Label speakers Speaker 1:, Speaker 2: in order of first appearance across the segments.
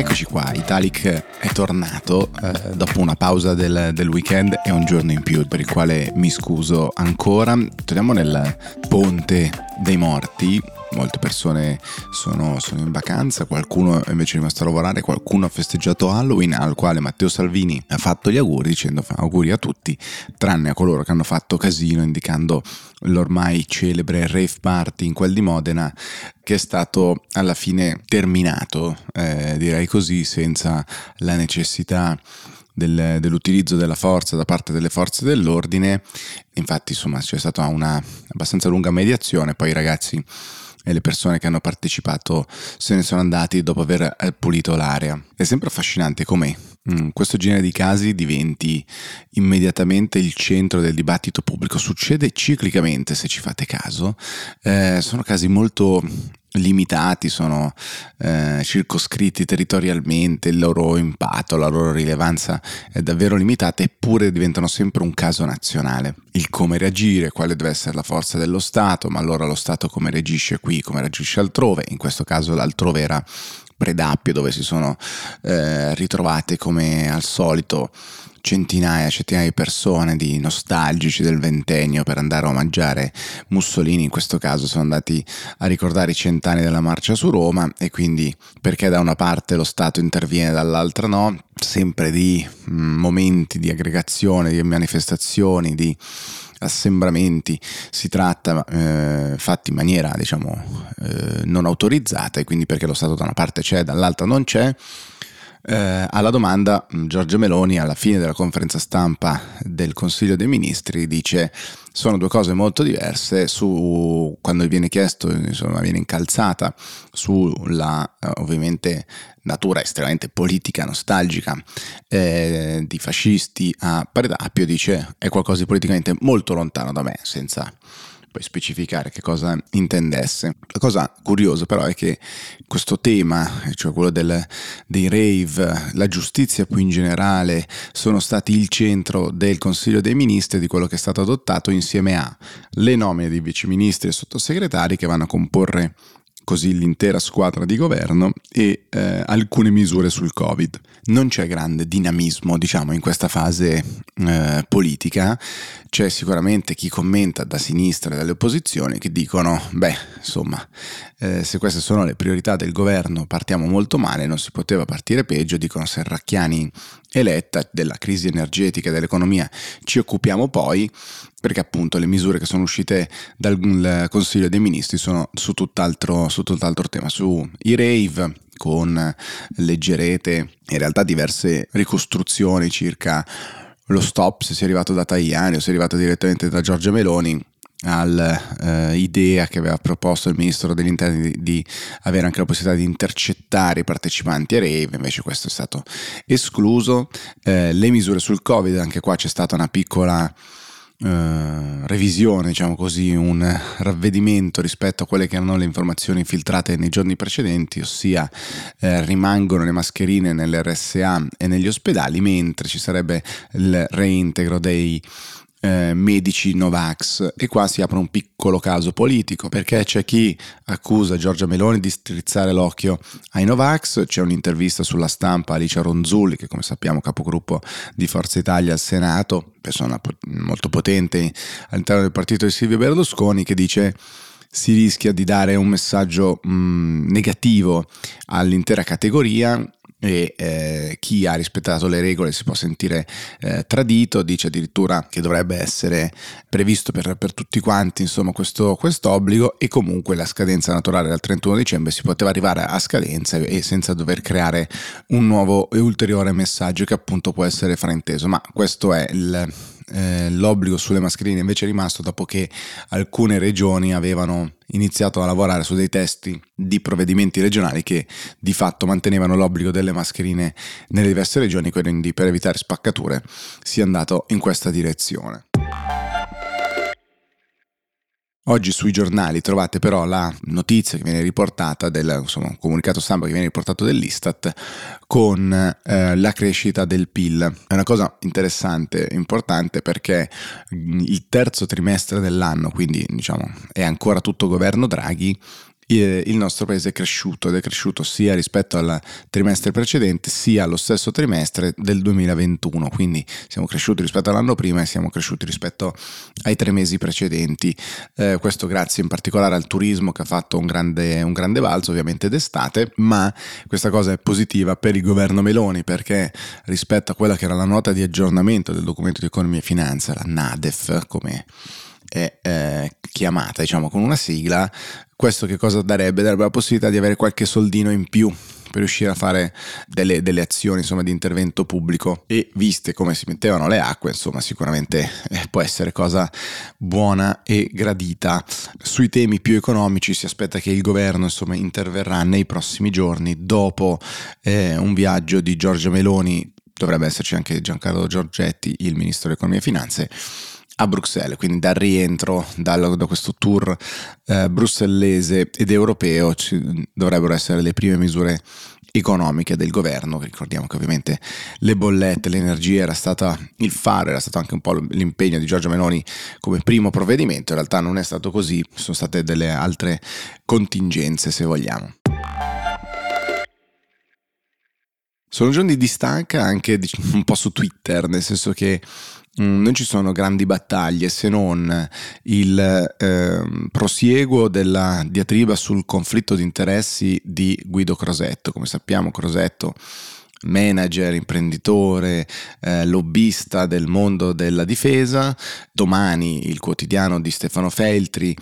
Speaker 1: Eccoci qua, Italic è tornato eh, dopo una pausa del, del, weekend e un giorno in più per il quale mi scuso ancora. Torniamo nel ponte dei morti molte persone sono, sono, in vacanza, qualcuno è invece rimasto a lavorare, qualcuno ha festeggiato Halloween al quale Matteo Salvini ha fatto gli auguri dicendo auguri a tutti, tranne a coloro che hanno fatto casino indicando l'ormai celebre rave party in quel di Modena che è stato alla fine terminato, eh, direi così, senza la necessità del, dell'utilizzo della forza da parte delle forze dell'ordine. Infatti, insomma, c'è stata una abbastanza lunga mediazione, poi i ragazzi e le persone che hanno partecipato se ne sono andati dopo aver eh, pulito l'area. È sempre affascinante come mm, questo genere di casi diventi immediatamente il centro del dibattito pubblico. Succede ciclicamente, se ci fate caso. Eh, sono casi molto limitati, sono eh, circoscritti territorialmente, il loro impatto, la loro rilevanza è davvero limitata, eppure diventano sempre un caso nazionale. Il come reagire, quale deve essere la forza dello Stato, ma allora lo Stato come reagisce qui, come reagisce altrove, in questo caso l'altrove era Predappio dove si sono eh, ritrovate come al solito centinaia, centinaia di persone, di nostalgici del ventennio per andare a omaggiare Mussolini, in questo caso sono andati a ricordare i cent'anni della marcia su Roma e quindi perché da una parte lo Stato interviene, dall'altra no, sempre di mm, momenti di aggregazione, di manifestazioni, di assembramenti si tratta eh, fatti in maniera diciamo eh, non autorizzata e quindi perché lo Stato da una parte c'è dall'altra non c'è eh, alla domanda, mm, Giorgio Meloni alla fine della conferenza stampa del Consiglio dei Ministri dice sono due cose molto diverse su quando viene chiesto, insomma, viene incalzata sulla eh, ovviamente natura estremamente politica, nostalgica eh, di fascisti a Predapio, dice è qualcosa di politicamente molto lontano da me, senza poi specificare che cosa intendesse. La cosa curiosa però è che questo tema, cioè quello del, dei rave, la giustizia più in generale, sono stati il centro del Consiglio dei Ministri di quello che è stato adottato insieme a le nomine di viceministri e sottosegretari che vanno a comporre così l'intera squadra di governo e eh, alcune misure sul Covid. Non c'è grande dinamismo, diciamo, in questa fase eh, politica. C'è sicuramente chi commenta da sinistra e dalle opposizioni che dicono, beh, insomma, eh, se queste sono le priorità del governo, partiamo molto male, non si poteva partire peggio, dicono Serracchiani eletta della crisi energetica e dell'economia ci occupiamo poi perché appunto le misure che sono uscite dal Consiglio dei Ministri sono su tutt'altro, su tutt'altro tema, sui rave con leggerete in realtà diverse ricostruzioni circa lo stop se sia arrivato da Tajani o se è arrivato direttamente da Giorgia Meloni all'idea eh, che aveva proposto il ministro degli interni di, di, avere anche la possibilità di intercettare i partecipanti a rave, invece questo è stato escluso. Eh, le misure sul Covid, anche qua c'è stata una piccola Uh, revisione, diciamo così, un ravvedimento rispetto a quelle che erano le informazioni filtrate nei giorni precedenti, ossia eh, rimangono le mascherine nell'RSA e negli ospedali, mentre ci sarebbe il reintegro dei eh, medici Novax e qua si apre un piccolo caso politico perché c'è chi accusa Giorgia Meloni di strizzare l'occhio ai Novax, c'è un'intervista sulla stampa a Alicia Ronzulli che come sappiamo capogruppo di Forza Italia al Senato, persona molto potente all'interno del partito di Silvio Berlusconi che dice si rischia di dare un messaggio mh, negativo all'intera categoria e eh, chi ha rispettato le regole si può sentire eh, tradito, dice addirittura che dovrebbe essere previsto per, per tutti quanti insomma questo obbligo. E comunque la scadenza naturale del 31 dicembre si poteva arrivare a scadenza e senza dover creare un nuovo e ulteriore messaggio che appunto può essere frainteso, ma questo è il eh, l'obbligo sulle mascherine invece è rimasto dopo che alcune regioni avevano iniziato a lavorare su dei testi di provvedimenti regionali che di fatto mantenevano l'obbligo delle mascherine nelle diverse regioni, quindi per evitare spaccature si è andato in questa direzione. Oggi sui giornali trovate però la notizia che viene riportata, del, insomma, un comunicato stampa che viene riportato dell'Istat con eh, la crescita del PIL. È una cosa interessante, importante perché il terzo trimestre dell'anno, quindi diciamo è ancora tutto governo Draghi, il nostro paese è cresciuto ed è cresciuto sia rispetto al trimestre precedente sia allo stesso trimestre del 2021, quindi siamo cresciuti rispetto all'anno prima e siamo cresciuti rispetto ai tre mesi precedenti. Eh, questo grazie in particolare al turismo che ha fatto un grande, un grande balzo ovviamente d'estate, ma questa cosa è positiva per il governo Meloni perché rispetto a quella che era la nota di aggiornamento del documento di economia e finanza, la NADEF come è eh, chiamata diciamo con una sigla, questo che cosa darebbe? Darebbe la possibilità di avere qualche soldino in più per riuscire a fare delle, delle azioni insomma, di intervento pubblico. E viste come si mettevano le acque insomma sicuramente eh, può essere cosa buona e gradita. Sui temi più economici si aspetta che il governo insomma interverrà nei prossimi giorni dopo eh, un viaggio di Giorgia Meloni. Dovrebbe esserci anche Giancarlo Giorgetti il ministro dell'economia e finanze a Bruxelles, quindi dal rientro dal, da questo tour eh, brussellese ed europeo ci dovrebbero essere le prime misure economiche del governo. Ricordiamo che ovviamente le bollette, l'energia era stata il faro, era stato anche un po' l'impegno di Giorgio Meloni come primo provvedimento, in realtà non è stato così, sono state delle altre contingenze se vogliamo. Sono giorni di stanca anche un po' su Twitter, nel senso che Mm, non ci sono grandi battaglie se non il eh, prosieguo della diatriba sul conflitto di interessi di Guido Crosetto. Come sappiamo Crosetto manager, imprenditore, eh, lobbista del mondo della difesa. Domani il quotidiano di Stefano Feltri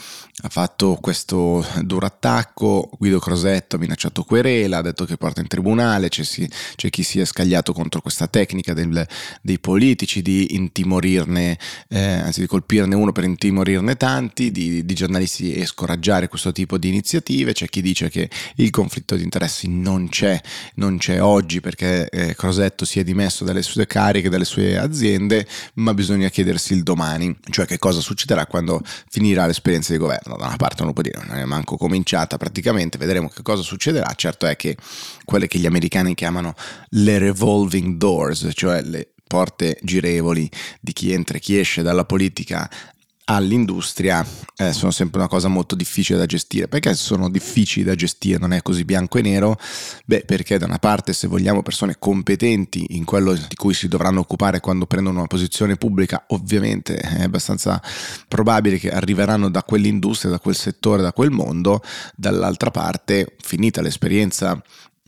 Speaker 1: ha fatto questo duro attacco, Guido Crosetto ha minacciato querela, ha detto che porta in tribunale, c'è, si, c'è chi si è scagliato contro questa tecnica del, dei politici di intimorirne, eh, anzi di colpirne uno per intimorirne tanti, di, di giornalisti e scoraggiare questo tipo di iniziative, c'è chi dice che il conflitto di interessi non c'è, non c'è oggi perché eh, Crosetto si è dimesso dalle sue cariche, dalle sue aziende, ma bisogna chiedersi il domani, cioè che cosa succederà quando finirà l'esperienza di governo da una parte non lo può dire, non è manco cominciata praticamente, vedremo che cosa succederà. Certo è che quelle che gli americani chiamano le revolving doors, cioè le porte girevoli di chi entra e chi esce dalla politica all'industria eh, sono sempre una cosa molto difficile da gestire. Perché sono difficili da gestire, non è così bianco e nero? Beh, perché da una parte se vogliamo persone competenti in quello di cui si dovranno occupare quando prendono una posizione pubblica, ovviamente è abbastanza probabile che arriveranno da quell'industria, da quel settore, da quel mondo, dall'altra parte, finita l'esperienza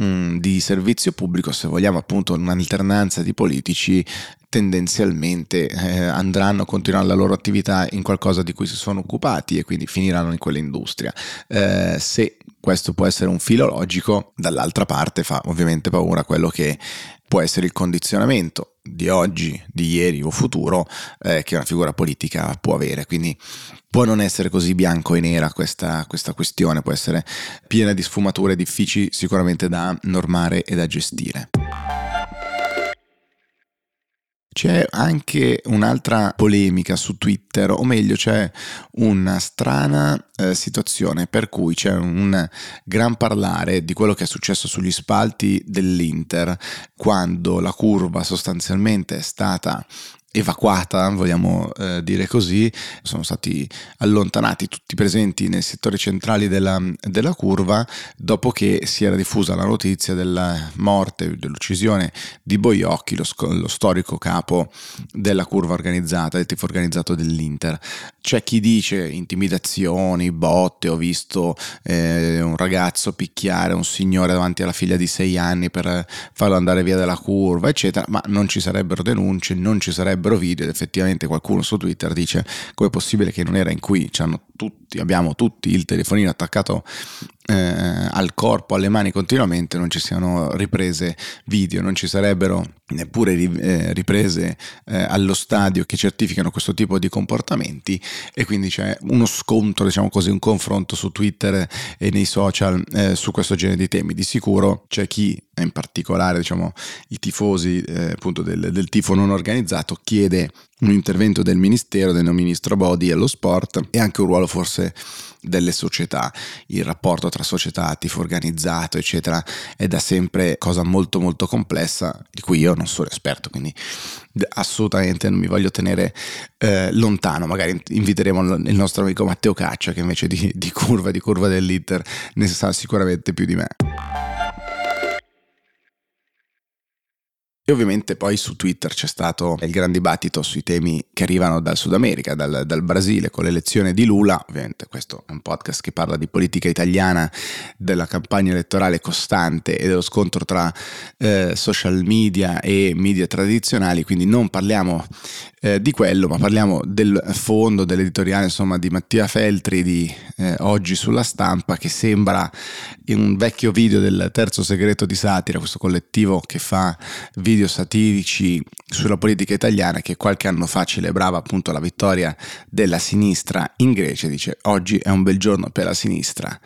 Speaker 1: mm, di servizio pubblico, se vogliamo appunto un'alternanza di politici, tendenzialmente eh, andranno, continueranno la loro attività in qualcosa di cui si sono occupati e quindi finiranno in quell'industria. Eh, se questo può essere un filo logico, dall'altra parte fa ovviamente paura quello che può essere il condizionamento di oggi, di ieri o futuro eh, che una figura politica può avere. Quindi può non essere così bianco e nera questa, questa questione, può essere piena di sfumature difficili sicuramente da normare e da gestire. C'è anche un'altra polemica su Twitter, o meglio c'è una strana eh, situazione per cui c'è un gran parlare di quello che è successo sugli spalti dell'Inter quando la curva sostanzialmente è stata evacuata, vogliamo eh, dire così, sono stati allontanati tutti i presenti nei settori centrali della, della, curva dopo che si era diffusa la notizia della morte, dell'uccisione di Boiocchi, lo, lo storico capo della curva organizzata, del tifo organizzato dell'Inter. C'è chi dice intimidazioni, botte, ho visto eh, un ragazzo picchiare un signore davanti alla figlia di sei anni per farlo andare via dalla curva, eccetera, ma non ci sarebbero denunce, non ci sarebbero sarebbero video ed effettivamente qualcuno su Twitter dice come è possibile che in un'era in cui tutti, abbiamo tutti il telefonino attaccato eh, al corpo, alle mani continuamente, non ci siano riprese video, non ci sarebbero neppure eh, riprese eh, allo stadio che certificano questo tipo di comportamenti e quindi c'è uno scontro, diciamo così, un confronto su Twitter e nei social eh, su questo genere di temi. Di sicuro c'è chi, in particolare diciamo, i tifosi eh, appunto del, del tifo non organizzato, chiede un intervento del ministero, del ministro Bodi allo sport e anche un ruolo forse delle società, il rapporto tra società, tifo organizzato, eccetera, è da sempre cosa molto molto complessa, di cui io non sono esperto, quindi assolutamente non mi voglio tenere eh, lontano, magari inviteremo il nostro amico Matteo Caccia che invece di, di curva, di curva dell'Inter ne sa sicuramente più di me. E ovviamente poi su Twitter c'è stato il gran dibattito sui temi che arrivano dal Sud America, dal, dal, Brasile, con l'elezione di Lula. Ovviamente questo è un podcast che parla di politica italiana, della campagna elettorale costante e dello scontro tra eh, social media e media tradizionali, quindi non parliamo eh, di quello, ma parliamo del fondo, dell'editoriale insomma di Mattia Feltri di eh, Oggi sulla stampa, che sembra in un vecchio video del Terzo Segreto di Satira, questo collettivo che fa video satirici sulla politica italiana che qualche anno fa celebrava appunto la vittoria della sinistra in Grecia, dice oggi è un bel giorno per la sinistra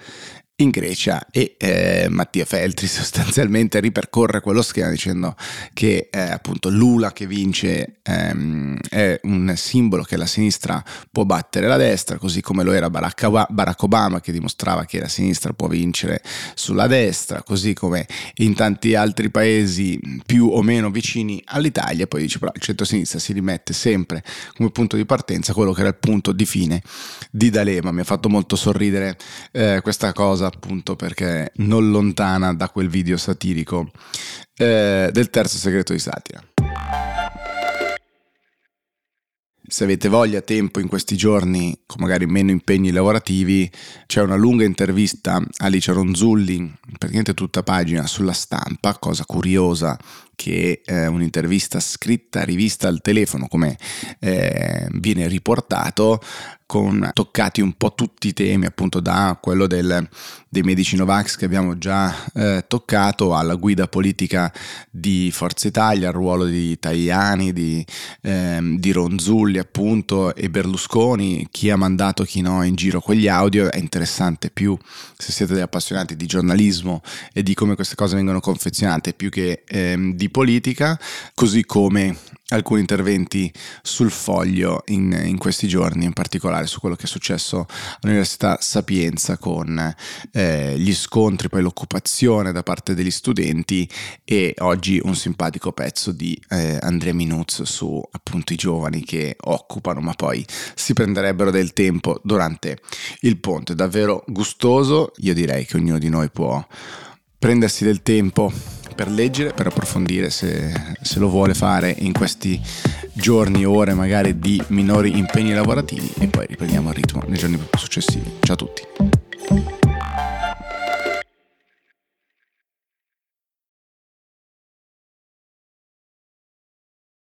Speaker 1: in Grecia e eh, Mattia Feltri sostanzialmente ripercorre quello schema dicendo che eh, appunto Lula che vince ehm, è un simbolo che la sinistra può battere la destra così come lo era Barack Obama che dimostrava che la sinistra può vincere sulla destra così come in tanti altri paesi più o meno vicini all'Italia. Poi dice però il centro-sinistra si rimette sempre come punto di partenza quello che era il punto di fine di D'Alema. Mi ha fatto molto sorridere eh, questa cosa appunto perché non lontana da quel video satirico eh, del terzo segreto di satira. Se avete voglia, tempo in questi giorni, con magari meno impegni lavorativi, c'è una lunga intervista a Alice Ronzulli, praticamente tutta pagina sulla stampa, cosa curiosa che è un'intervista scritta, rivista al telefono, come eh, viene riportato, con toccati un po' tutti i temi, appunto da quello del, dei medici Novax che abbiamo già eh, toccato, alla guida politica di Forza Italia, al ruolo di Tajani, di, eh, di Ronzulli appunto e Berlusconi, chi ha mandato chi no in giro quegli audio, è interessante più se siete degli appassionati di giornalismo e di come queste cose vengono confezionate, più che ehm, di politica, così come alcuni interventi sul foglio in, in, questi giorni, in particolare su quello che è successo all'Università Sapienza con eh, gli scontri, poi l'occupazione da parte degli studenti e oggi un simpatico pezzo di eh, Andrea Minuz su appunto i giovani che occupano ma poi si prenderebbero del tempo durante il ponte. Davvero gustoso, io direi che ognuno di noi può prendersi del tempo per leggere, per approfondire se, se lo vuole fare in questi giorni, ore magari di minori impegni lavorativi e poi riprendiamo il ritmo nei giorni successivi. Ciao a tutti.